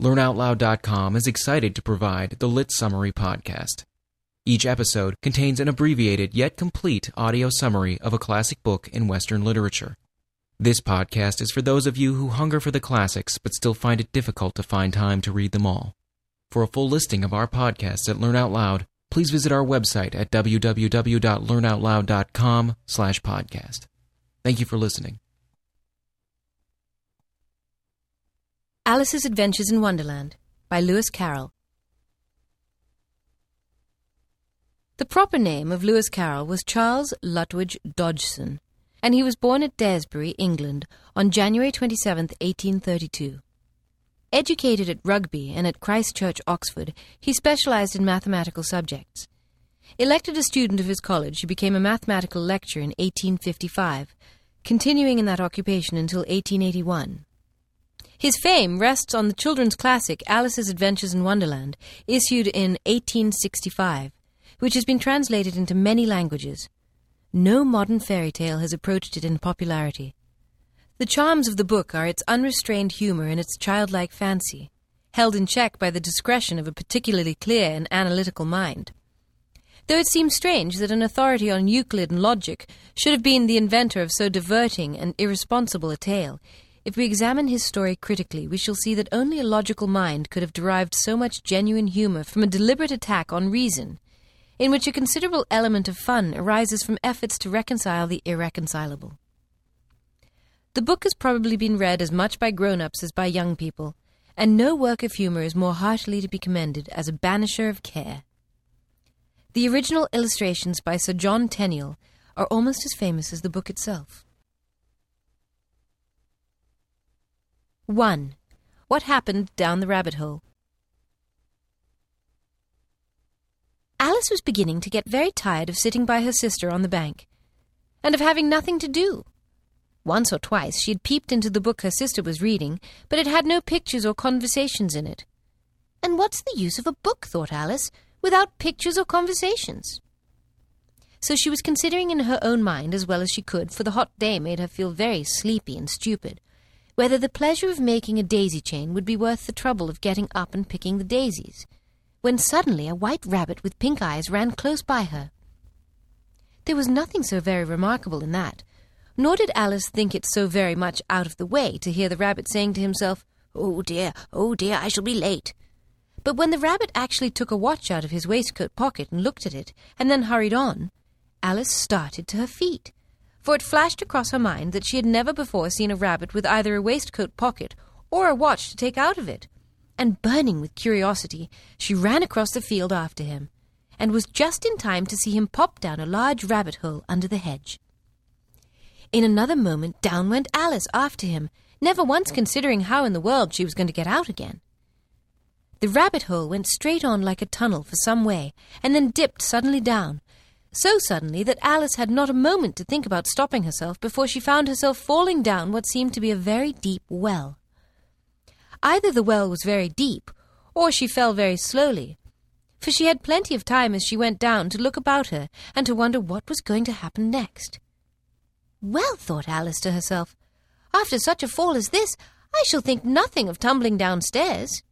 LearnOutLoud.com is excited to provide the Lit Summary Podcast. Each episode contains an abbreviated yet complete audio summary of a classic book in Western literature. This podcast is for those of you who hunger for the classics but still find it difficult to find time to read them all. For a full listing of our podcasts at Learn Out Loud, please visit our website at www.learnoutloud.com slash podcast. Thank you for listening. Alice's Adventures in Wonderland by Lewis Carroll. The proper name of Lewis Carroll was Charles Lutwidge Dodgson, and he was born at Daresbury, England, on January 27, 1832. Educated at Rugby and at Christ Church, Oxford, he specialized in mathematical subjects. Elected a student of his college, he became a mathematical lecturer in 1855, continuing in that occupation until 1881. His fame rests on the children's classic Alice's Adventures in Wonderland, issued in 1865, which has been translated into many languages. No modern fairy tale has approached it in popularity. The charms of the book are its unrestrained humor and its childlike fancy, held in check by the discretion of a particularly clear and analytical mind. Though it seems strange that an authority on Euclid and logic should have been the inventor of so diverting and irresponsible a tale, if we examine his story critically, we shall see that only a logical mind could have derived so much genuine humor from a deliberate attack on reason, in which a considerable element of fun arises from efforts to reconcile the irreconcilable. The book has probably been read as much by grown ups as by young people, and no work of humor is more heartily to be commended as a banisher of care. The original illustrations by Sir John Tenniel are almost as famous as the book itself. 1. What happened down the rabbit hole? Alice was beginning to get very tired of sitting by her sister on the bank, and of having nothing to do. Once or twice she had peeped into the book her sister was reading, but it had no pictures or conversations in it. And what's the use of a book, thought Alice, without pictures or conversations? So she was considering in her own mind as well as she could, for the hot day made her feel very sleepy and stupid, whether the pleasure of making a daisy chain would be worth the trouble of getting up and picking the daisies, when suddenly a white rabbit with pink eyes ran close by her. There was nothing so very remarkable in that, nor did Alice think it so very much out of the way to hear the rabbit saying to himself, Oh dear, oh dear, I shall be late. But when the rabbit actually took a watch out of his waistcoat pocket and looked at it, and then hurried on, Alice started to her feet for it flashed across her mind that she had never before seen a rabbit with either a waistcoat pocket or a watch to take out of it. And burning with curiosity, she ran across the field after him, and was just in time to see him pop down a large rabbit hole under the hedge. In another moment, down went Alice after him, never once considering how in the world she was going to get out again. The rabbit hole went straight on like a tunnel for some way, and then dipped suddenly down, so suddenly that Alice had not a moment to think about stopping herself before she found herself falling down what seemed to be a very deep well. Either the well was very deep, or she fell very slowly, for she had plenty of time as she went down to look about her and to wonder what was going to happen next. Well, thought Alice to herself, after such a fall as this, I shall think nothing of tumbling downstairs.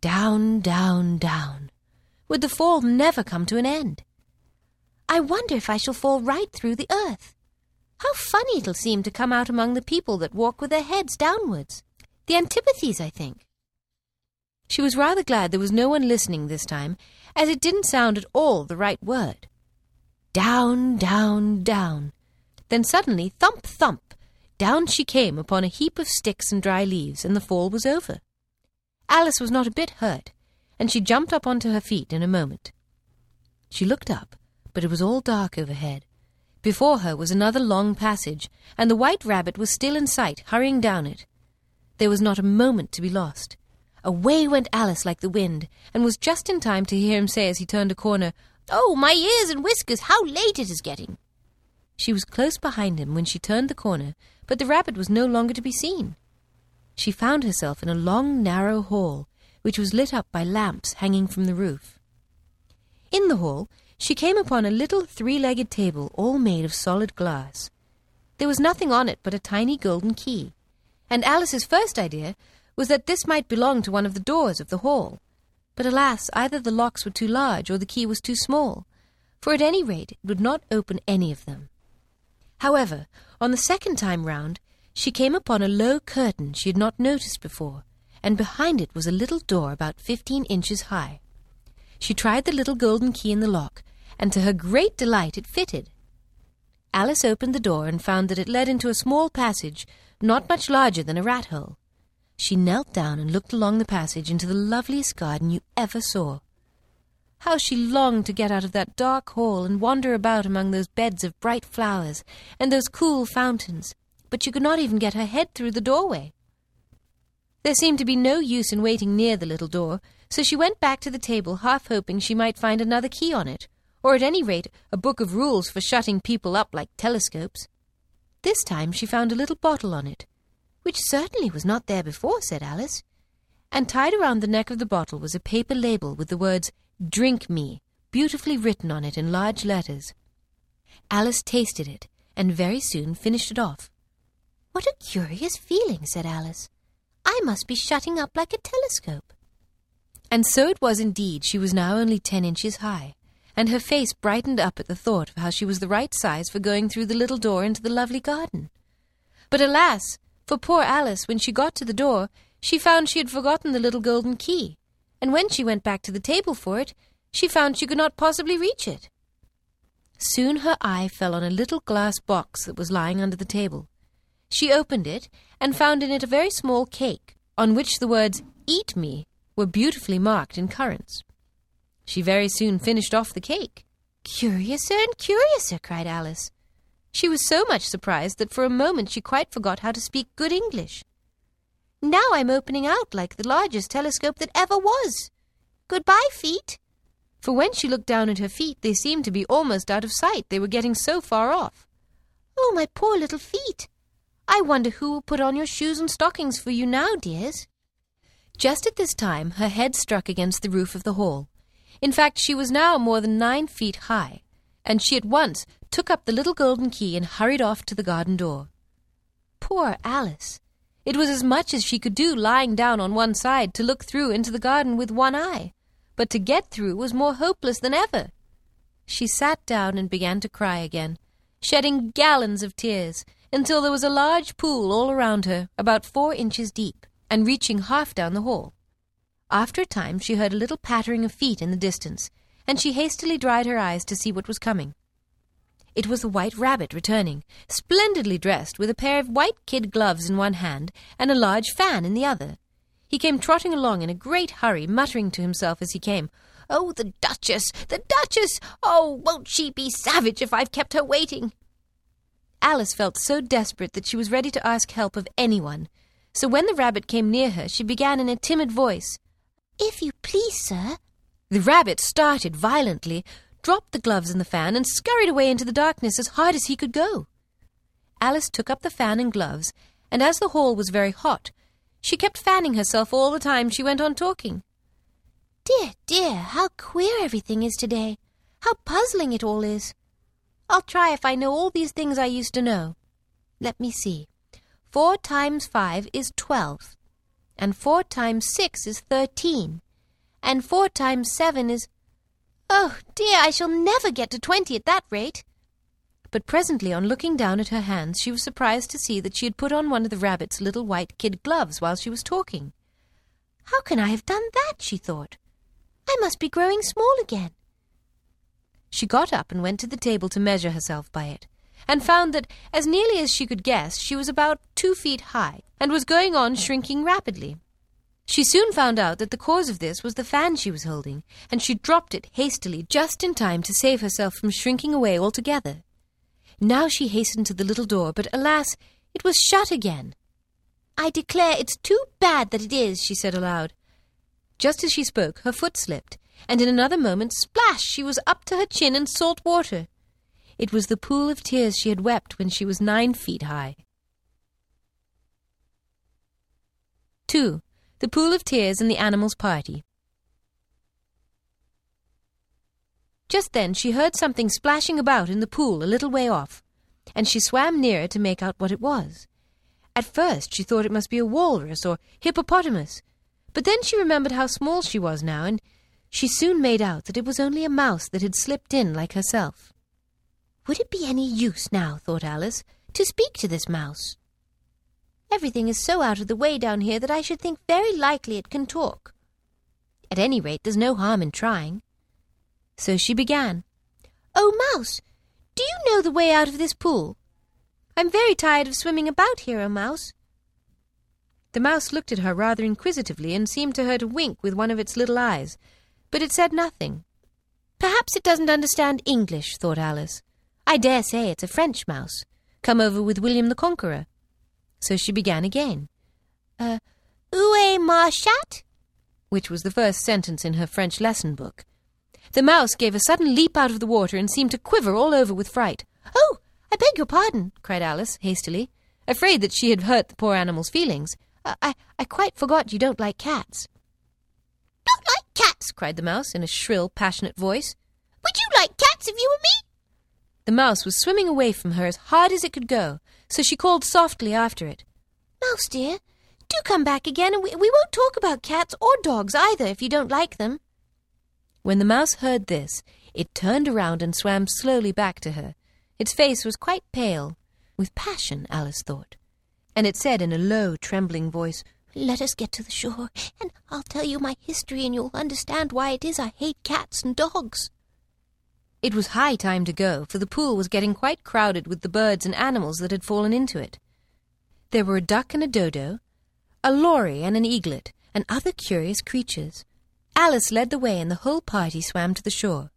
Down, down, down. Would the fall never come to an end? I wonder if I shall fall right through the earth. How funny it'll seem to come out among the people that walk with their heads downwards. The antipathies, I think. She was rather glad there was no one listening this time, as it didn't sound at all the right word. Down, down, down. Then suddenly, thump, thump, down she came upon a heap of sticks and dry leaves, and the fall was over. Alice was not a bit hurt, and she jumped up onto her feet in a moment. She looked up, but it was all dark overhead. Before her was another long passage, and the white rabbit was still in sight, hurrying down it. There was not a moment to be lost. Away went Alice like the wind, and was just in time to hear him say as he turned a corner, Oh, my ears and whiskers, how late it is getting! She was close behind him when she turned the corner, but the rabbit was no longer to be seen. She found herself in a long, narrow hall, which was lit up by lamps hanging from the roof. In the hall she came upon a little three legged table all made of solid glass. There was nothing on it but a tiny golden key, and Alice's first idea was that this might belong to one of the doors of the hall. But alas, either the locks were too large or the key was too small, for at any rate it would not open any of them. However, on the second time round, she came upon a low curtain she had not noticed before, and behind it was a little door about fifteen inches high. She tried the little golden key in the lock, and to her great delight it fitted. Alice opened the door and found that it led into a small passage not much larger than a rat hole. She knelt down and looked along the passage into the loveliest garden you ever saw. How she longed to get out of that dark hall and wander about among those beds of bright flowers and those cool fountains, but she could not even get her head through the doorway. There seemed to be no use in waiting near the little door, so she went back to the table, half hoping she might find another key on it, or at any rate a book of rules for shutting people up like telescopes. This time she found a little bottle on it, which certainly was not there before, said Alice, and tied around the neck of the bottle was a paper label with the words Drink Me beautifully written on it in large letters. Alice tasted it, and very soon finished it off. What a curious feeling, said Alice. I must be shutting up like a telescope. And so it was indeed. She was now only ten inches high, and her face brightened up at the thought of how she was the right size for going through the little door into the lovely garden. But alas, for poor Alice, when she got to the door, she found she had forgotten the little golden key, and when she went back to the table for it, she found she could not possibly reach it. Soon her eye fell on a little glass box that was lying under the table. She opened it and found in it a very small cake, on which the words Eat me were beautifully marked in currants. She very soon finished off the cake. Curiouser and curiouser, cried Alice. She was so much surprised that for a moment she quite forgot how to speak good English. Now I'm opening out like the largest telescope that ever was. Goodbye, feet. For when she looked down at her feet, they seemed to be almost out of sight. They were getting so far off. Oh, my poor little feet! I wonder who will put on your shoes and stockings for you now, dears. Just at this time, her head struck against the roof of the hall. In fact, she was now more than nine feet high, and she at once took up the little golden key and hurried off to the garden door. Poor Alice! It was as much as she could do lying down on one side to look through into the garden with one eye, but to get through was more hopeless than ever. She sat down and began to cry again, shedding gallons of tears, until there was a large pool all around her, about four inches deep, and reaching half down the hall. After a time she heard a little pattering of feet in the distance, and she hastily dried her eyes to see what was coming. It was the White Rabbit returning, splendidly dressed, with a pair of white kid gloves in one hand and a large fan in the other. He came trotting along in a great hurry, muttering to himself as he came, Oh, the Duchess! The Duchess! Oh, won't she be savage if I've kept her waiting? Alice felt so desperate that she was ready to ask help of anyone. So when the rabbit came near her, she began in a timid voice, If you please, sir. The rabbit started violently, dropped the gloves and the fan, and scurried away into the darkness as hard as he could go. Alice took up the fan and gloves, and as the hall was very hot, she kept fanning herself all the time she went on talking. Dear, dear, how queer everything is today! How puzzling it all is! I'll try if I know all these things I used to know. Let me see. Four times five is twelve, and four times six is thirteen, and four times seven is. Oh, dear, I shall never get to twenty at that rate. But presently, on looking down at her hands, she was surprised to see that she had put on one of the rabbit's little white kid gloves while she was talking. How can I have done that? she thought. I must be growing small again. She got up and went to the table to measure herself by it, and found that, as nearly as she could guess, she was about two feet high, and was going on shrinking rapidly. She soon found out that the cause of this was the fan she was holding, and she dropped it hastily just in time to save herself from shrinking away altogether. Now she hastened to the little door, but alas, it was shut again. I declare it's too bad that it is, she said aloud. Just as she spoke, her foot slipped, and in another moment, splash, she was up to her chin in salt water. It was the pool of tears she had wept when she was nine feet high. 2. The Pool of Tears and the Animals' Party. Just then she heard something splashing about in the pool a little way off, and she swam nearer to make out what it was. At first she thought it must be a walrus or hippopotamus, but then she remembered how small she was now, and she soon made out that it was only a mouse that had slipped in like herself. Would it be any use now, thought Alice, to speak to this mouse? Everything is so out of the way down here that I should think very likely it can talk. At any rate, there's no harm in trying. So she began. Oh, Mouse, do you know the way out of this pool? I'm very tired of swimming about here, O Mouse. The mouse looked at her rather inquisitively and seemed to her to wink with one of its little eyes, but it said nothing. Perhaps it doesn't understand English, thought Alice. I dare say it's a French mouse, come over with William the Conqueror. So she began again. Uh, Où est ma chatte? Which was the first sentence in her French lesson book. The mouse gave a sudden leap out of the water and seemed to quiver all over with fright. Oh, I beg your pardon, cried Alice hastily, afraid that she had hurt the poor animal's feelings. I, I, I quite forgot you don't like cats. Don't like cats, cried the mouse in a shrill, passionate voice. Would you like cats if you were me? The mouse was swimming away from her as hard as it could go, so she called softly after it. Mouse dear, do come back again, and we, we won't talk about cats or dogs either if you don't like them. When the mouse heard this, it turned around and swam slowly back to her. Its face was quite pale, with passion, Alice thought, and it said in a low, trembling voice, Let us get to the shore, and I'll tell you my history, and you'll understand why it is I hate cats and dogs. It was high time to go, for the pool was getting quite crowded with the birds and animals that had fallen into it. There were a duck and a dodo, a lory and an eaglet, and other curious creatures. Alice led the way, and the whole party swam to the shore.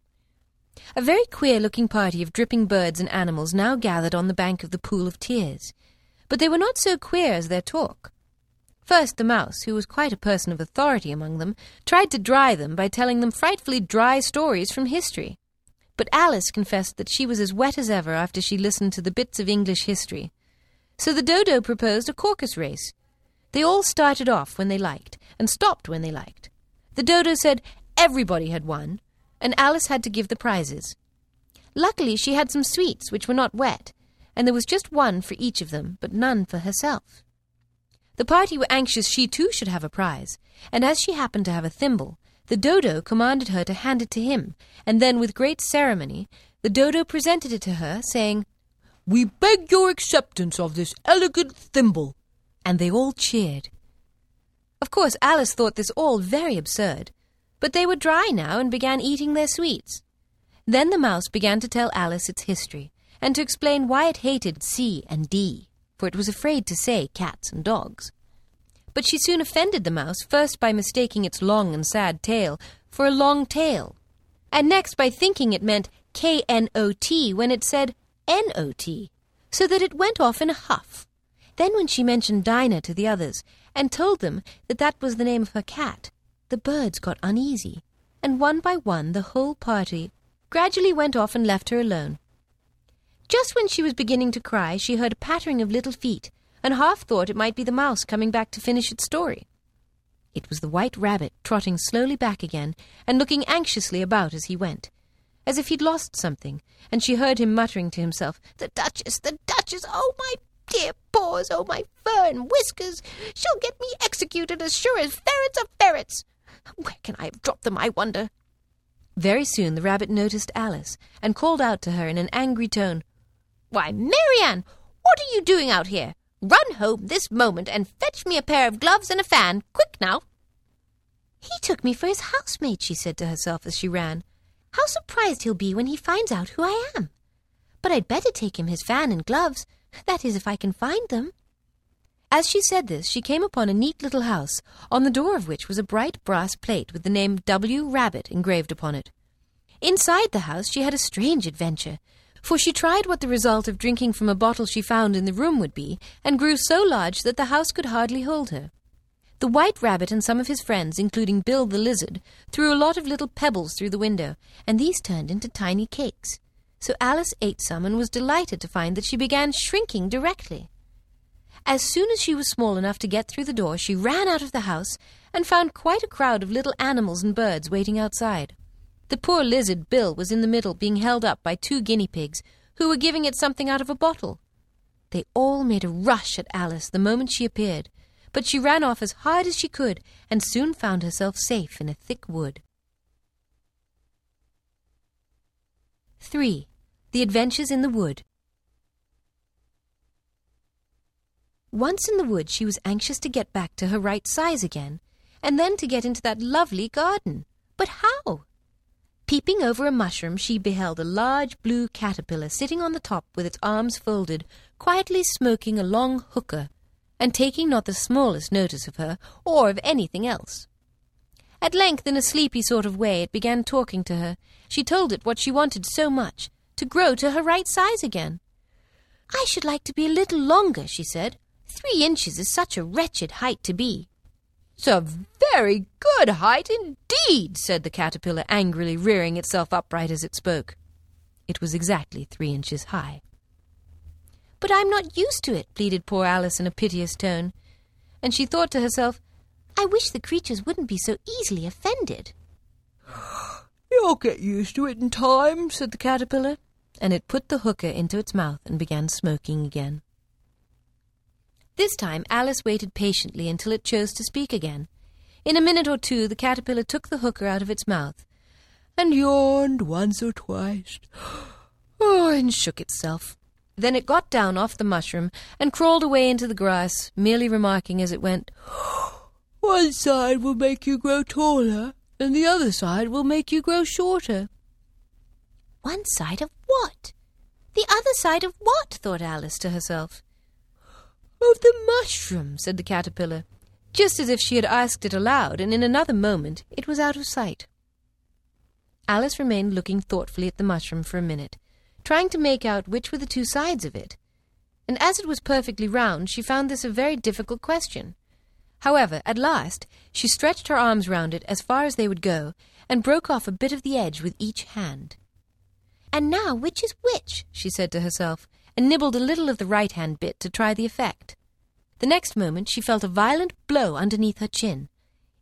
A very queer-looking party of dripping birds and animals now gathered on the bank of the pool of tears, but they were not so queer as their talk. First, the mouse, who was quite a person of authority among them, tried to dry them by telling them frightfully dry stories from history. But Alice confessed that she was as wet as ever after she listened to the bits of English history. So the dodo proposed a caucus race. They all started off when they liked, and stopped when they liked. The dodo said everybody had won, and Alice had to give the prizes. Luckily, she had some sweets which were not wet, and there was just one for each of them, but none for herself. The party were anxious she too should have a prize, and as she happened to have a thimble, the dodo commanded her to hand it to him, and then with great ceremony the dodo presented it to her, saying, We beg your acceptance of this elegant thimble. And they all cheered. Of course, Alice thought this all very absurd, but they were dry now and began eating their sweets. Then the mouse began to tell Alice its history, and to explain why it hated C and D, for it was afraid to say cats and dogs. But she soon offended the mouse, first by mistaking its long and sad tail for a long tail, and next by thinking it meant K N O T when it said N O T, so that it went off in a huff. Then, when she mentioned Dinah to the others, and told them that that was the name of her cat, the birds got uneasy, and one by one the whole party gradually went off and left her alone. Just when she was beginning to cry, she heard a pattering of little feet, and half thought it might be the mouse coming back to finish its story. It was the white rabbit trotting slowly back again and looking anxiously about as he went, as if he'd lost something, and she heard him muttering to himself, The Duchess, the Duchess, oh my dear paws, oh my fur and whiskers, she'll get me executed as sure as ferrets are ferrets. Where can I have dropped them, I wonder? Very soon the rabbit noticed Alice, and called out to her in an angry tone, Why, Mary Ann, what are you doing out here? Run home this moment and fetch me a pair of gloves and a fan. Quick now. He took me for his housemaid, she said to herself as she ran. How surprised he'll be when he finds out who I am. But I'd better take him his fan and gloves. That is, if I can find them. As she said this, she came upon a neat little house, on the door of which was a bright brass plate with the name W. Rabbit engraved upon it. Inside the house she had a strange adventure for she tried what the result of drinking from a bottle she found in the room would be, and grew so large that the house could hardly hold her. The white rabbit and some of his friends, including Bill the lizard, threw a lot of little pebbles through the window, and these turned into tiny cakes. So Alice ate some and was delighted to find that she began shrinking directly. As soon as she was small enough to get through the door, she ran out of the house and found quite a crowd of little animals and birds waiting outside. The poor lizard Bill was in the middle, being held up by two guinea pigs, who were giving it something out of a bottle. They all made a rush at Alice the moment she appeared, but she ran off as hard as she could and soon found herself safe in a thick wood. 3. The Adventures in the Wood Once in the wood, she was anxious to get back to her right size again, and then to get into that lovely garden. But how? Peeping over a mushroom, she beheld a large blue caterpillar sitting on the top with its arms folded, quietly smoking a long hookah, and taking not the smallest notice of her or of anything else. At length, in a sleepy sort of way, it began talking to her. She told it what she wanted so much to grow to her right size again. I should like to be a little longer, she said. Three inches is such a wretched height to be. It's a very good height indeed, said the caterpillar, angrily rearing itself upright as it spoke. It was exactly three inches high. But I'm not used to it, pleaded poor Alice in a piteous tone. And she thought to herself, I wish the creatures wouldn't be so easily offended. You'll get used to it in time, said the caterpillar, and it put the hookah into its mouth and began smoking again. This time Alice waited patiently until it chose to speak again. In a minute or two the caterpillar took the hookah out of its mouth, and yawned once or twice, oh, and shook itself. Then it got down off the mushroom and crawled away into the grass, merely remarking as it went, One side will make you grow taller, and the other side will make you grow shorter. One side of what? The other side of what? thought Alice to herself. Of the mushroom, said the caterpillar, just as if she had asked it aloud, and in another moment it was out of sight. Alice remained looking thoughtfully at the mushroom for a minute, trying to make out which were the two sides of it. And as it was perfectly round, she found this a very difficult question. However, at last, she stretched her arms round it as far as they would go, and broke off a bit of the edge with each hand. And now, which is which? she said to herself, and nibbled a little of the right hand bit to try the effect. The next moment she felt a violent blow underneath her chin.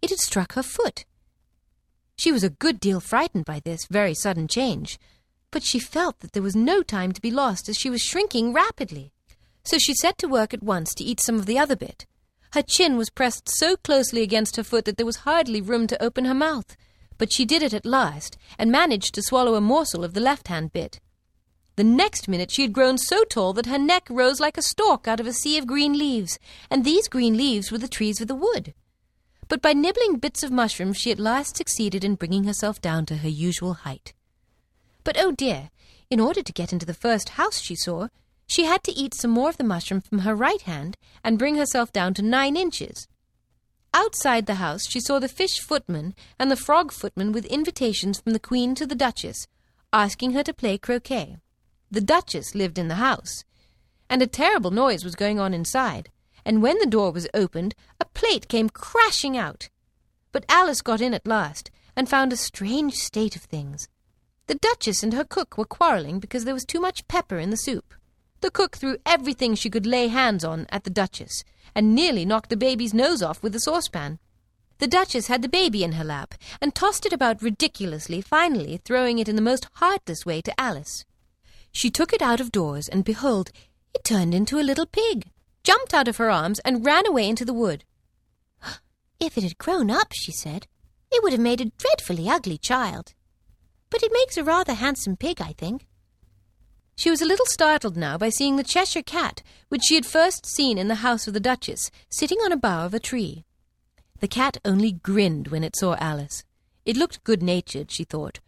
It had struck her foot. She was a good deal frightened by this very sudden change, but she felt that there was no time to be lost as she was shrinking rapidly. So she set to work at once to eat some of the other bit. Her chin was pressed so closely against her foot that there was hardly room to open her mouth, but she did it at last, and managed to swallow a morsel of the left hand bit. The next minute she had grown so tall that her neck rose like a stalk out of a sea of green leaves, and these green leaves were the trees of the wood. But by nibbling bits of mushrooms she at last succeeded in bringing herself down to her usual height. But oh dear, in order to get into the first house she saw, she had to eat some more of the mushroom from her right hand and bring herself down to nine inches. Outside the house she saw the fish footman and the frog footman with invitations from the Queen to the Duchess, asking her to play croquet. The Duchess lived in the house, and a terrible noise was going on inside, and when the door was opened, a plate came crashing out. But Alice got in at last, and found a strange state of things. The Duchess and her cook were quarrelling because there was too much pepper in the soup. The cook threw everything she could lay hands on at the Duchess, and nearly knocked the baby's nose off with the saucepan. The Duchess had the baby in her lap, and tossed it about ridiculously, finally throwing it in the most heartless way to Alice. She took it out of doors, and behold, it turned into a little pig, jumped out of her arms, and ran away into the wood. If it had grown up, she said, it would have made a dreadfully ugly child. But it makes a rather handsome pig, I think. She was a little startled now by seeing the Cheshire cat, which she had first seen in the house of the Duchess, sitting on a bough of a tree. The cat only grinned when it saw Alice. It looked good natured, she thought.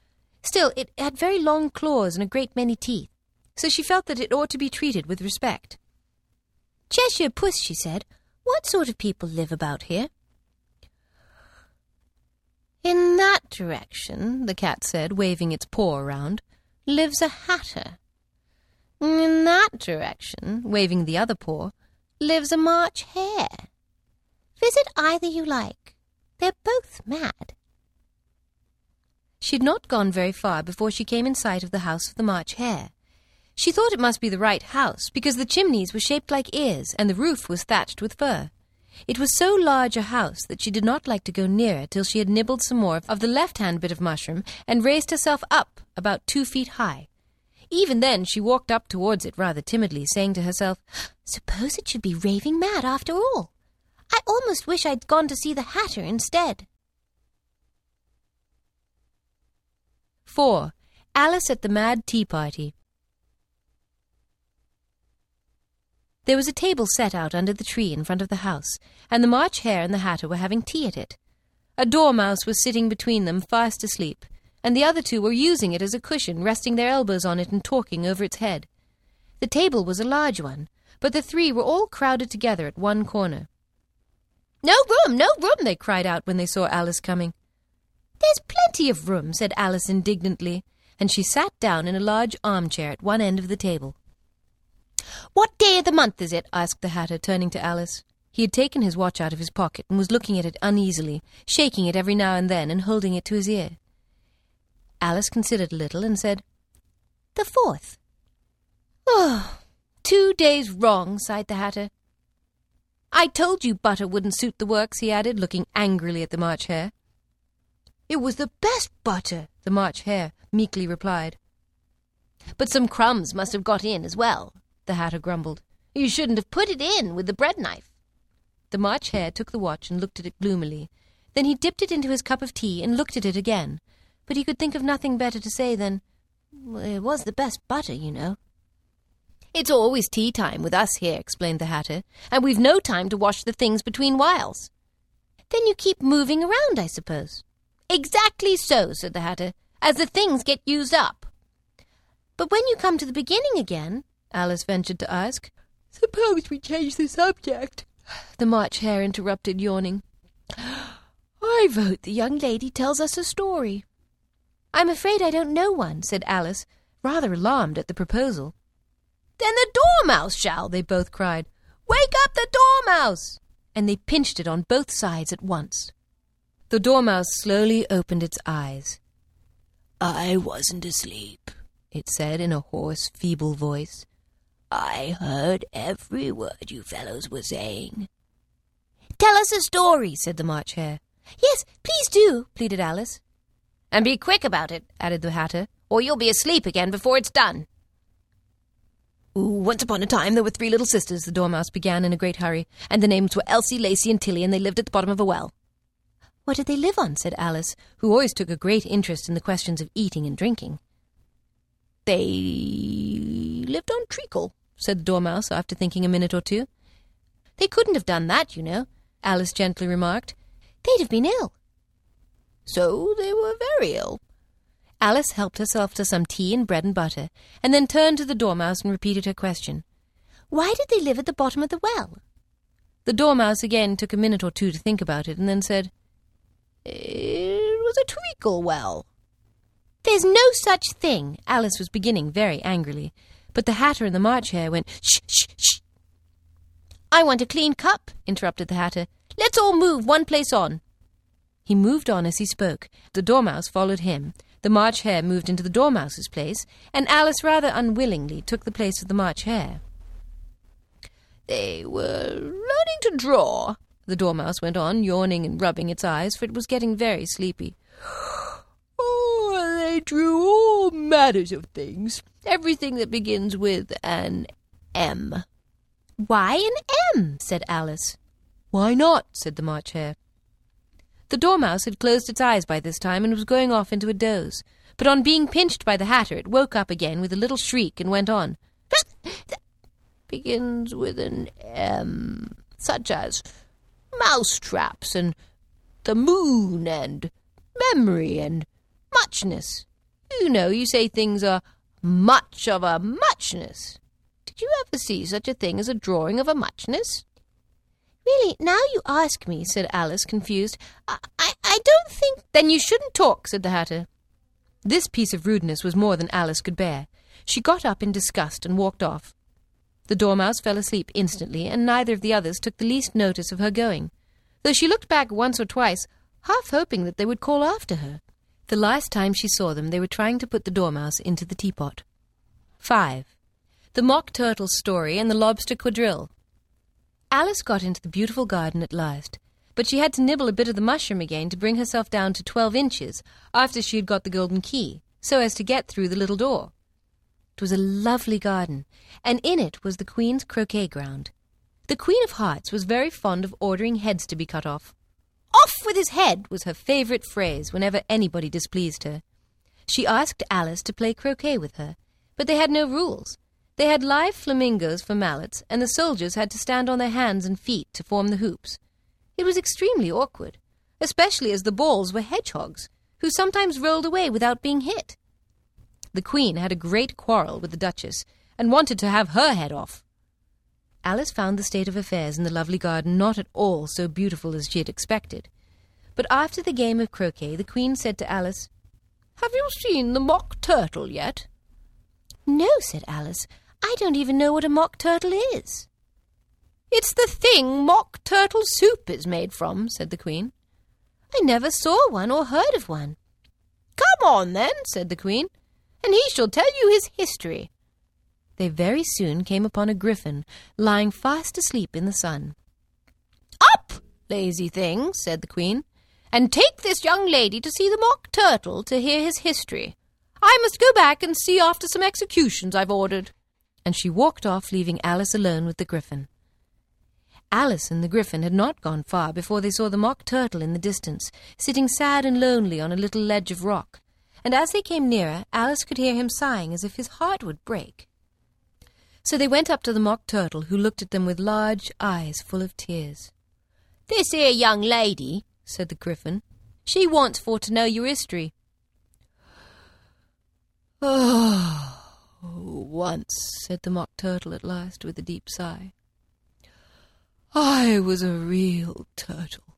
Still, it had very long claws and a great many teeth so she felt that it ought to be treated with respect. Cheshire Puss, she said, what sort of people live about here? In that direction, the cat said, waving its paw around, lives a hatter. In that direction, waving the other paw, lives a March hare. Visit either you like. They're both mad. She had not gone very far before she came in sight of the house of the March hare. She thought it must be the right house, because the chimneys were shaped like ears, and the roof was thatched with fur. It was so large a house that she did not like to go near it till she had nibbled some more of the left-hand bit of mushroom and raised herself up about two feet high. Even then she walked up towards it rather timidly, saying to herself, Suppose it should be raving mad after all. I almost wish I'd gone to see the Hatter instead. 4. Alice at the Mad Tea Party. There was a table set out under the tree in front of the house, and the March Hare and the Hatter were having tea at it. A dormouse was sitting between them, fast asleep, and the other two were using it as a cushion, resting their elbows on it and talking over its head. The table was a large one, but the three were all crowded together at one corner. No room, no room, they cried out when they saw Alice coming. There's plenty of room, said Alice indignantly, and she sat down in a large armchair at one end of the table. What day of the month is it? asked the Hatter, turning to Alice. He had taken his watch out of his pocket and was looking at it uneasily, shaking it every now and then and holding it to his ear. Alice considered a little and said, The fourth. Oh, two days wrong, sighed the Hatter. I told you butter wouldn't suit the works, he added, looking angrily at the March Hare. It was the best butter, the March Hare meekly replied. But some crumbs must have got in as well, the Hatter grumbled. You shouldn't have put it in with the bread knife. The March Hare took the watch and looked at it gloomily. Then he dipped it into his cup of tea and looked at it again. But he could think of nothing better to say than, It was the best butter, you know. It's always tea time with us here, explained the Hatter, and we've no time to wash the things between whiles. Then you keep moving around, I suppose. Exactly so, said the Hatter, as the things get used up. But when you come to the beginning again, Alice ventured to ask, Suppose we change the subject, the March Hare interrupted, yawning. I vote the young lady tells us a story. I'm afraid I don't know one, said Alice, rather alarmed at the proposal. Then the Dormouse shall, they both cried. Wake up the Dormouse! And they pinched it on both sides at once. The Dormouse slowly opened its eyes. I wasn't asleep, it said in a hoarse, feeble voice. I heard every word you fellows were saying. Tell us a story, said the March Hare. Yes, please do, pleaded Alice. And be quick about it, added the Hatter, or you'll be asleep again before it's done. Once upon a time there were three little sisters, the Dormouse began in a great hurry, and the names were Elsie, Lacie, and Tilly, and they lived at the bottom of a well. What did they live on? said Alice, who always took a great interest in the questions of eating and drinking. They lived on treacle, said the Dormouse after thinking a minute or two. They couldn't have done that, you know, Alice gently remarked. They'd have been ill. So they were very ill, Alice helped herself to some tea and bread and butter, and then turned to the Dormouse and repeated her question. Why did they live at the bottom of the well? The Dormouse again took a minute or two to think about it, and then said, It was a treacle well. There's no such thing, Alice was beginning very angrily, but the Hatter and the March Hare went, Shh, shh, shh. I want a clean cup, interrupted the Hatter. Let's all move one place on. He moved on as he spoke. The Dormouse followed him, the March Hare moved into the Dormouse's place, and Alice rather unwillingly took the place of the March Hare. They were learning to draw, the Dormouse went on, yawning and rubbing its eyes, for it was getting very sleepy. They drew all matters of things, everything that begins with an M. Why an M? said Alice. Why not? said the March Hare. The Dormouse had closed its eyes by this time and was going off into a doze. But on being pinched by the Hatter, it woke up again with a little shriek and went on. Begins with an M, such as mousetraps and the moon and memory and muchness. You know, you say things are much of a muchness. Did you ever see such a thing as a drawing of a muchness? Really, now you ask me, said Alice, confused, I, I, I don't think. Then you shouldn't talk, said the Hatter. This piece of rudeness was more than Alice could bear. She got up in disgust and walked off. The Dormouse fell asleep instantly, and neither of the others took the least notice of her going, though she looked back once or twice, half hoping that they would call after her. The last time she saw them, they were trying to put the Dormouse into the teapot. 5. The Mock Turtle's Story and the Lobster Quadrille. Alice got into the beautiful garden at last, but she had to nibble a bit of the mushroom again to bring herself down to twelve inches after she had got the golden key, so as to get through the little door. It was a lovely garden, and in it was the Queen's croquet ground. The Queen of Hearts was very fond of ordering heads to be cut off. Off with his head was her favourite phrase whenever anybody displeased her. She asked Alice to play croquet with her, but they had no rules. They had live flamingos for mallets, and the soldiers had to stand on their hands and feet to form the hoops. It was extremely awkward, especially as the balls were hedgehogs, who sometimes rolled away without being hit. The Queen had a great quarrel with the Duchess, and wanted to have her head off. Alice found the state of affairs in the lovely garden not at all so beautiful as she had expected. But after the game of croquet, the Queen said to Alice, Have you seen the mock turtle yet? No, said Alice. I don't even know what a mock turtle is. It's the thing mock turtle soup is made from, said the Queen. I never saw one or heard of one. Come on, then, said the Queen and he shall tell you his history. They very soon came upon a griffin lying fast asleep in the sun. Up, lazy thing, said the queen, and take this young lady to see the mock turtle to hear his history. I must go back and see after some executions I've ordered. And she walked off, leaving Alice alone with the griffin. Alice and the griffin had not gone far before they saw the mock turtle in the distance, sitting sad and lonely on a little ledge of rock and as they came nearer, Alice could hear him sighing as if his heart would break. So they went up to the mock turtle, who looked at them with large eyes full of tears. This here young lady, said the griffin, she wants for to know your history. Oh, once, said the mock turtle at last, with a deep sigh. I was a real turtle.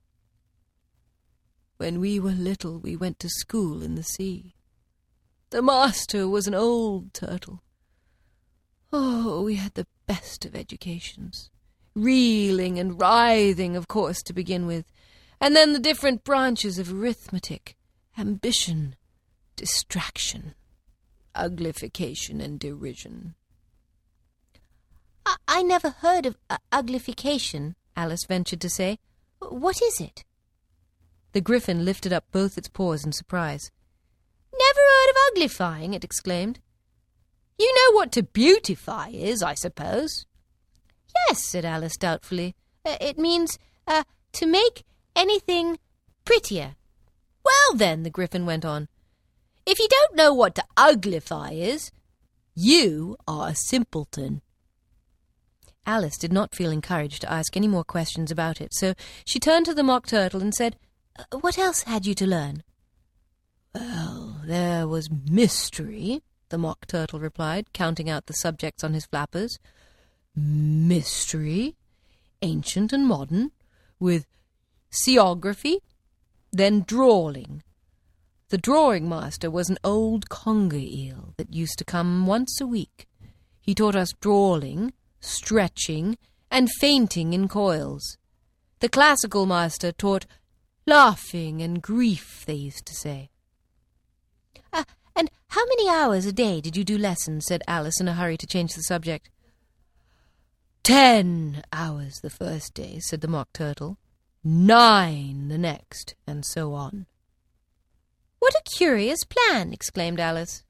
When we were little, we went to school in the sea. The master was an old turtle. Oh, we had the best of educations. Reeling and writhing, of course, to begin with, and then the different branches of arithmetic, ambition, distraction, uglification, and derision. I, I never heard of uh, uglification, Alice ventured to say. What is it? The griffin lifted up both its paws in surprise. Never heard of uglifying, it exclaimed. You know what to beautify is, I suppose. Yes, said Alice doubtfully. Uh, it means uh, to make anything prettier. Well, then, the Griffin went on, if you don't know what to uglify is, you are a simpleton. Alice did not feel encouraged to ask any more questions about it, so she turned to the Mock Turtle and said, uh, What else had you to learn? Well, there was mystery, the Mock Turtle replied, counting out the subjects on his flappers. Mystery, ancient and modern, with seaography, then drawing. The drawing master was an old conger eel that used to come once a week. He taught us drawing, stretching, and fainting in coils. The classical master taught laughing and grief, they used to say. Uh, and how many hours a day did you do lessons? said Alice in a hurry to change the subject. Ten hours the first day, said the Mock Turtle. Nine the next, and so on. What a curious plan, exclaimed Alice.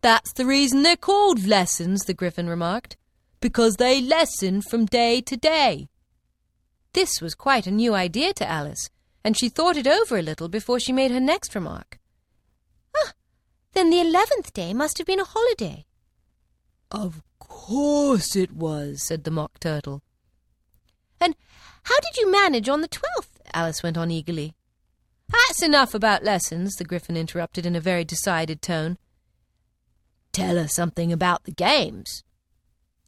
That's the reason they're called lessons, the Griffin remarked, because they lessen from day to day. This was quite a new idea to Alice, and she thought it over a little before she made her next remark. Then the eleventh day must have been a holiday. Of course it was, said the Mock Turtle. And how did you manage on the twelfth? Alice went on eagerly. That's enough about lessons, the Griffin interrupted in a very decided tone. Tell us something about the games.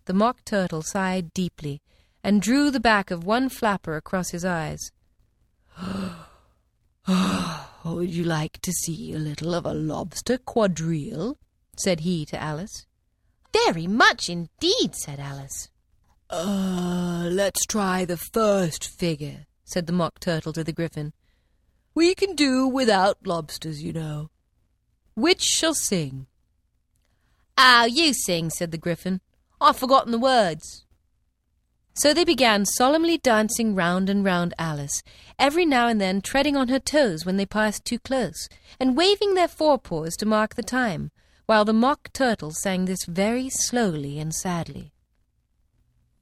The Mock Turtle sighed deeply and drew the back of one flapper across his eyes. Ah, Would you like to see a little of a lobster quadrille? said he to Alice. Very much indeed, said Alice. Uh, let's try the first figure, said the Mock Turtle to the Griffin. We can do without lobsters, you know. Which shall sing? Ah, you sing, said the Griffin. I've forgotten the words. So they began solemnly dancing round and round Alice, every now and then treading on her toes when they passed too close, and waving their forepaws to mark the time, while the Mock Turtle sang this very slowly and sadly.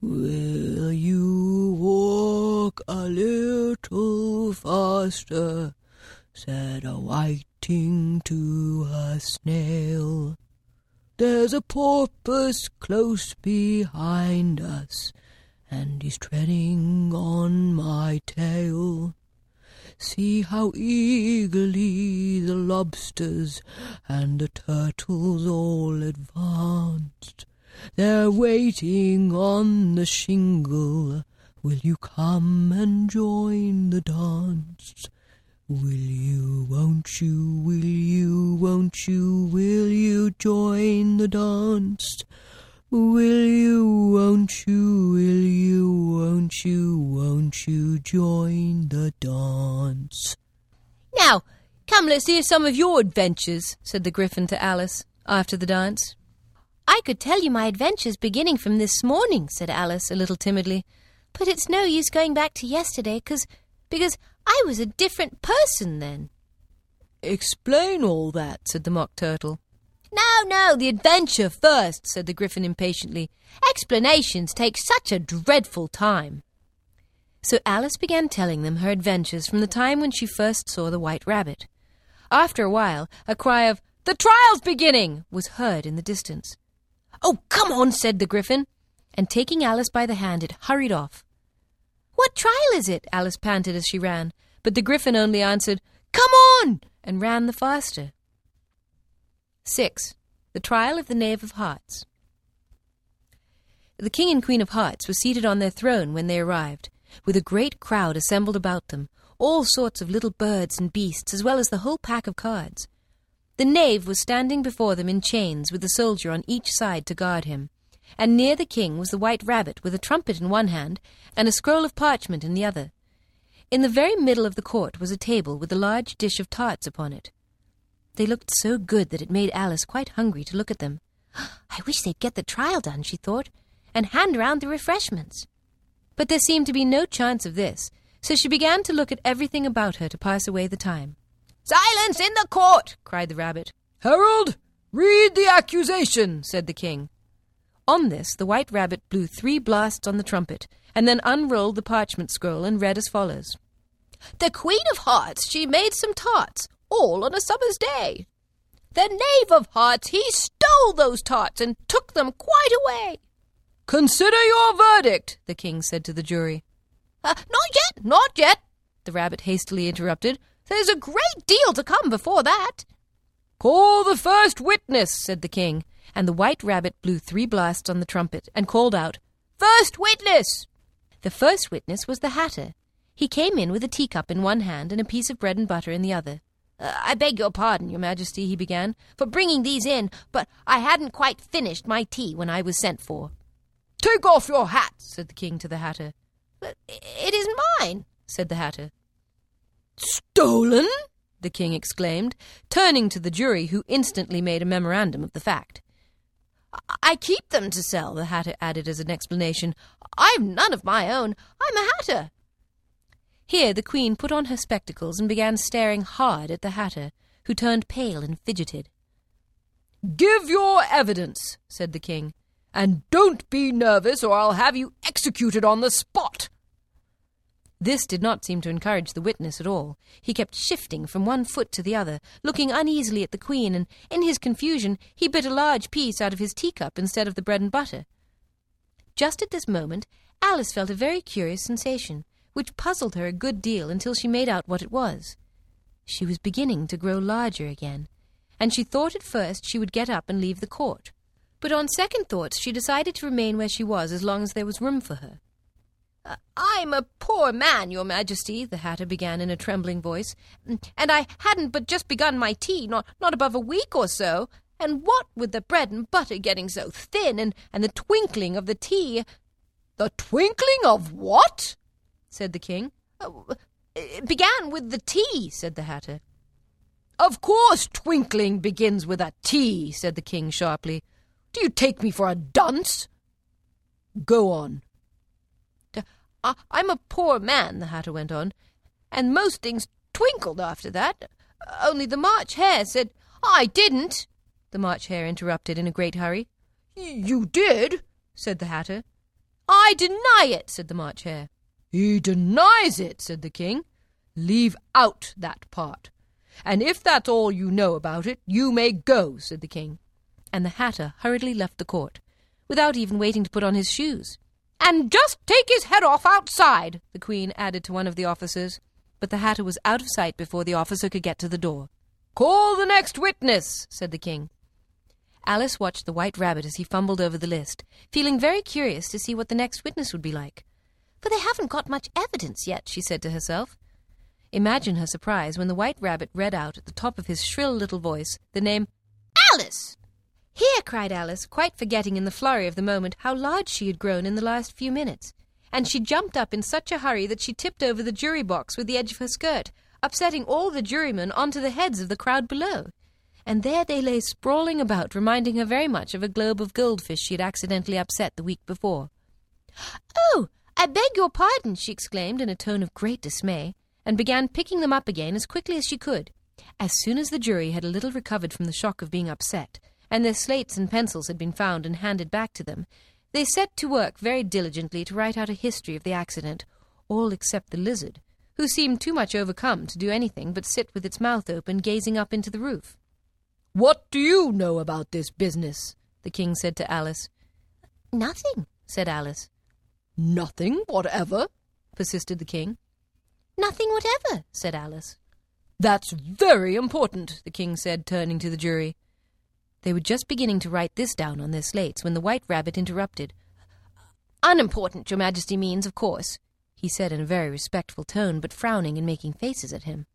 Will you walk a little faster? said a whiting to a snail. There's a porpoise close behind us, and he's treading on my tail. See how eagerly the lobsters and the turtles all advanced. They're waiting on the shingle. Will you come and join the dance? Will you, won't you, will you, won't you, will you join the dance? Will you, won't you, won't you, won't you join the dance? Now, come, let's hear some of your adventures, said the Gryphon to Alice after the dance. I could tell you my adventures beginning from this morning, said Alice a little timidly. But it's no use going back to yesterday, cause, because I was a different person then. Explain all that, said the Mock Turtle. No, no, the adventure first, said the Gryphon impatiently. Explanations take such a dreadful time. So Alice began telling them her adventures from the time when she first saw the White Rabbit. After a while, a cry of, The trial's beginning! was heard in the distance. Oh, come on, said the Gryphon, and taking Alice by the hand, it hurried off. What trial is it? Alice panted as she ran, but the Gryphon only answered, Come on! and ran the faster. 6. The Trial of the Knave of Hearts. The King and Queen of Hearts were seated on their throne when they arrived, with a great crowd assembled about them, all sorts of little birds and beasts, as well as the whole pack of cards. The knave was standing before them in chains, with a soldier on each side to guard him, and near the king was the white rabbit with a trumpet in one hand and a scroll of parchment in the other. In the very middle of the court was a table with a large dish of tarts upon it. They looked so good that it made Alice quite hungry to look at them. I wish they'd get the trial done, she thought, and hand round the refreshments. But there seemed to be no chance of this, so she began to look at everything about her to pass away the time. Silence in the court! cried the rabbit. Herald, read the accusation, said the king. On this, the white rabbit blew three blasts on the trumpet, and then unrolled the parchment scroll and read as follows The Queen of Hearts, she made some tarts, all on a summer's day. The Knave of Hearts, he stole those tarts and took them quite away. Consider your verdict, the king said to the jury. Uh, not yet, not yet, the rabbit hastily interrupted. There's a great deal to come before that. Call the first witness, said the king, and the white rabbit blew three blasts on the trumpet and called out, First witness! The first witness was the hatter. He came in with a teacup in one hand and a piece of bread and butter in the other. Uh, I beg your pardon, Your Majesty, he began, for bringing these in, but I hadn't quite finished my tea when I was sent for. Take off your hat, said the king to the hatter. But it is mine, said the hatter. Stolen? the king exclaimed, turning to the jury, who instantly made a memorandum of the fact. I keep them to sell, the hatter added as an explanation. I've none of my own. I'm a hatter. Here the queen put on her spectacles and began staring hard at the hatter, who turned pale and fidgeted. Give your evidence, said the king, and don't be nervous, or I'll have you executed on the spot. This did not seem to encourage the witness at all. He kept shifting from one foot to the other, looking uneasily at the Queen, and in his confusion he bit a large piece out of his teacup instead of the bread and butter. Just at this moment, Alice felt a very curious sensation, which puzzled her a good deal until she made out what it was. She was beginning to grow larger again, and she thought at first she would get up and leave the court. But on second thoughts, she decided to remain where she was as long as there was room for her. Uh, I'm a poor man, Your Majesty, the Hatter began in a trembling voice, and I hadn't but just begun my tea, not, not above a week or so. And what with the bread and butter getting so thin, and, and the twinkling of the tea. The twinkling of what? said the king. Oh, it began with the tea, said the Hatter. Of course, twinkling begins with a T, said the king sharply. Do you take me for a dunce? Go on. I, I'm a poor man, the Hatter went on, and most things twinkled after that. Only the March Hare said, I didn't. the March Hare interrupted in a great hurry. You did? said the Hatter. I deny it, said the March Hare. He denies it, said the king. Leave out that part. And if that's all you know about it, you may go, said the king. And the Hatter hurriedly left the court, without even waiting to put on his shoes. And just take his head off outside, the Queen added to one of the officers. But the Hatter was out of sight before the officer could get to the door. Call the next witness, said the king. Alice watched the White Rabbit as he fumbled over the list, feeling very curious to see what the next witness would be like. For they haven't got much evidence yet, she said to herself. Imagine her surprise when the White Rabbit read out at the top of his shrill little voice the name Alice! Here, cried Alice, quite forgetting in the flurry of the moment how large she had grown in the last few minutes. And she jumped up in such a hurry that she tipped over the jury box with the edge of her skirt, upsetting all the jurymen onto the heads of the crowd below. And there they lay sprawling about, reminding her very much of a globe of goldfish she had accidentally upset the week before. Oh, I beg your pardon, she exclaimed in a tone of great dismay, and began picking them up again as quickly as she could. As soon as the jury had a little recovered from the shock of being upset, and their slates and pencils had been found and handed back to them, they set to work very diligently to write out a history of the accident, all except the lizard, who seemed too much overcome to do anything but sit with its mouth open, gazing up into the roof. What do you know about this business? the king said to Alice. Nothing, said Alice. Nothing whatever? persisted the king. Nothing whatever, said Alice. That's very important, the king said, turning to the jury. They were just beginning to write this down on their slates when the White Rabbit interrupted. Unimportant, Your Majesty means, of course, he said in a very respectful tone, but frowning and making faces at him.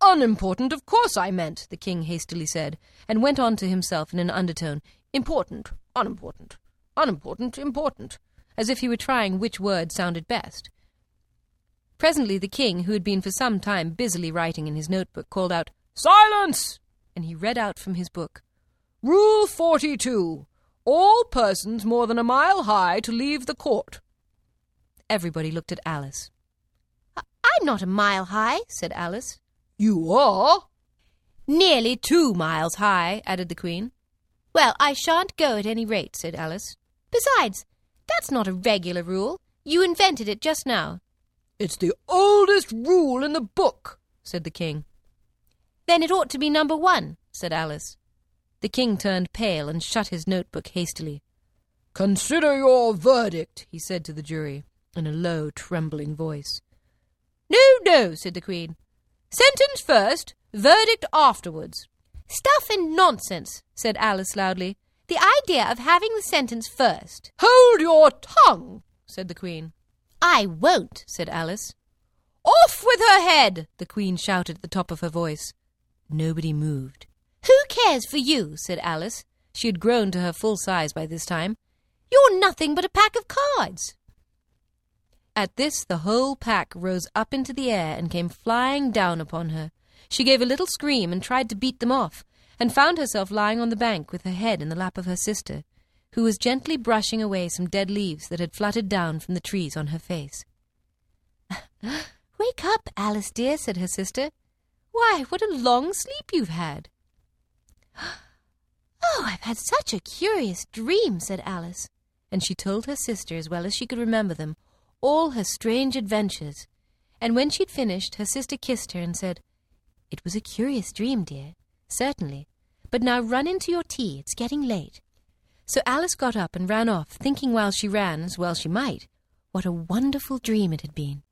Unimportant, of course I meant, the king hastily said, and went on to himself in an undertone. Important, unimportant, unimportant, important as if he were trying which word sounded best. Presently the king, who had been for some time busily writing in his notebook, called out, Silence! And he read out from his book, Rule 42. All persons more than a mile high to leave the court. Everybody looked at Alice. I'm not a mile high, said Alice. You are? Nearly two miles high, added the Queen. Well, I shan't go at any rate, said Alice. Besides, that's not a regular rule. You invented it just now. It's the oldest rule in the book, said the king. Then it ought to be number one, said Alice. The king turned pale and shut his notebook hastily. Consider your verdict, he said to the jury, in a low, trembling voice. No, no, said the queen. Sentence first, verdict afterwards. Stuff and nonsense, said Alice loudly. The idea of having the sentence first. Hold your tongue, said the Queen. I won't, said Alice. Off with her head, the Queen shouted at the top of her voice. Nobody moved. Who cares for you, said Alice. She had grown to her full size by this time. You're nothing but a pack of cards. At this, the whole pack rose up into the air and came flying down upon her. She gave a little scream and tried to beat them off, and found herself lying on the bank with her head in the lap of her sister, who was gently brushing away some dead leaves that had fluttered down from the trees on her face. Wake up, Alice dear, said her sister. Why, what a long sleep you've had. Oh, I've had such a curious dream, said Alice. And she told her sister, as well as she could remember them, all her strange adventures. And when she'd finished, her sister kissed her and said, It was a curious dream, dear. Certainly. But now run into your tea, it's getting late. So Alice got up and ran off, thinking while she ran, as well she might, what a wonderful dream it had been.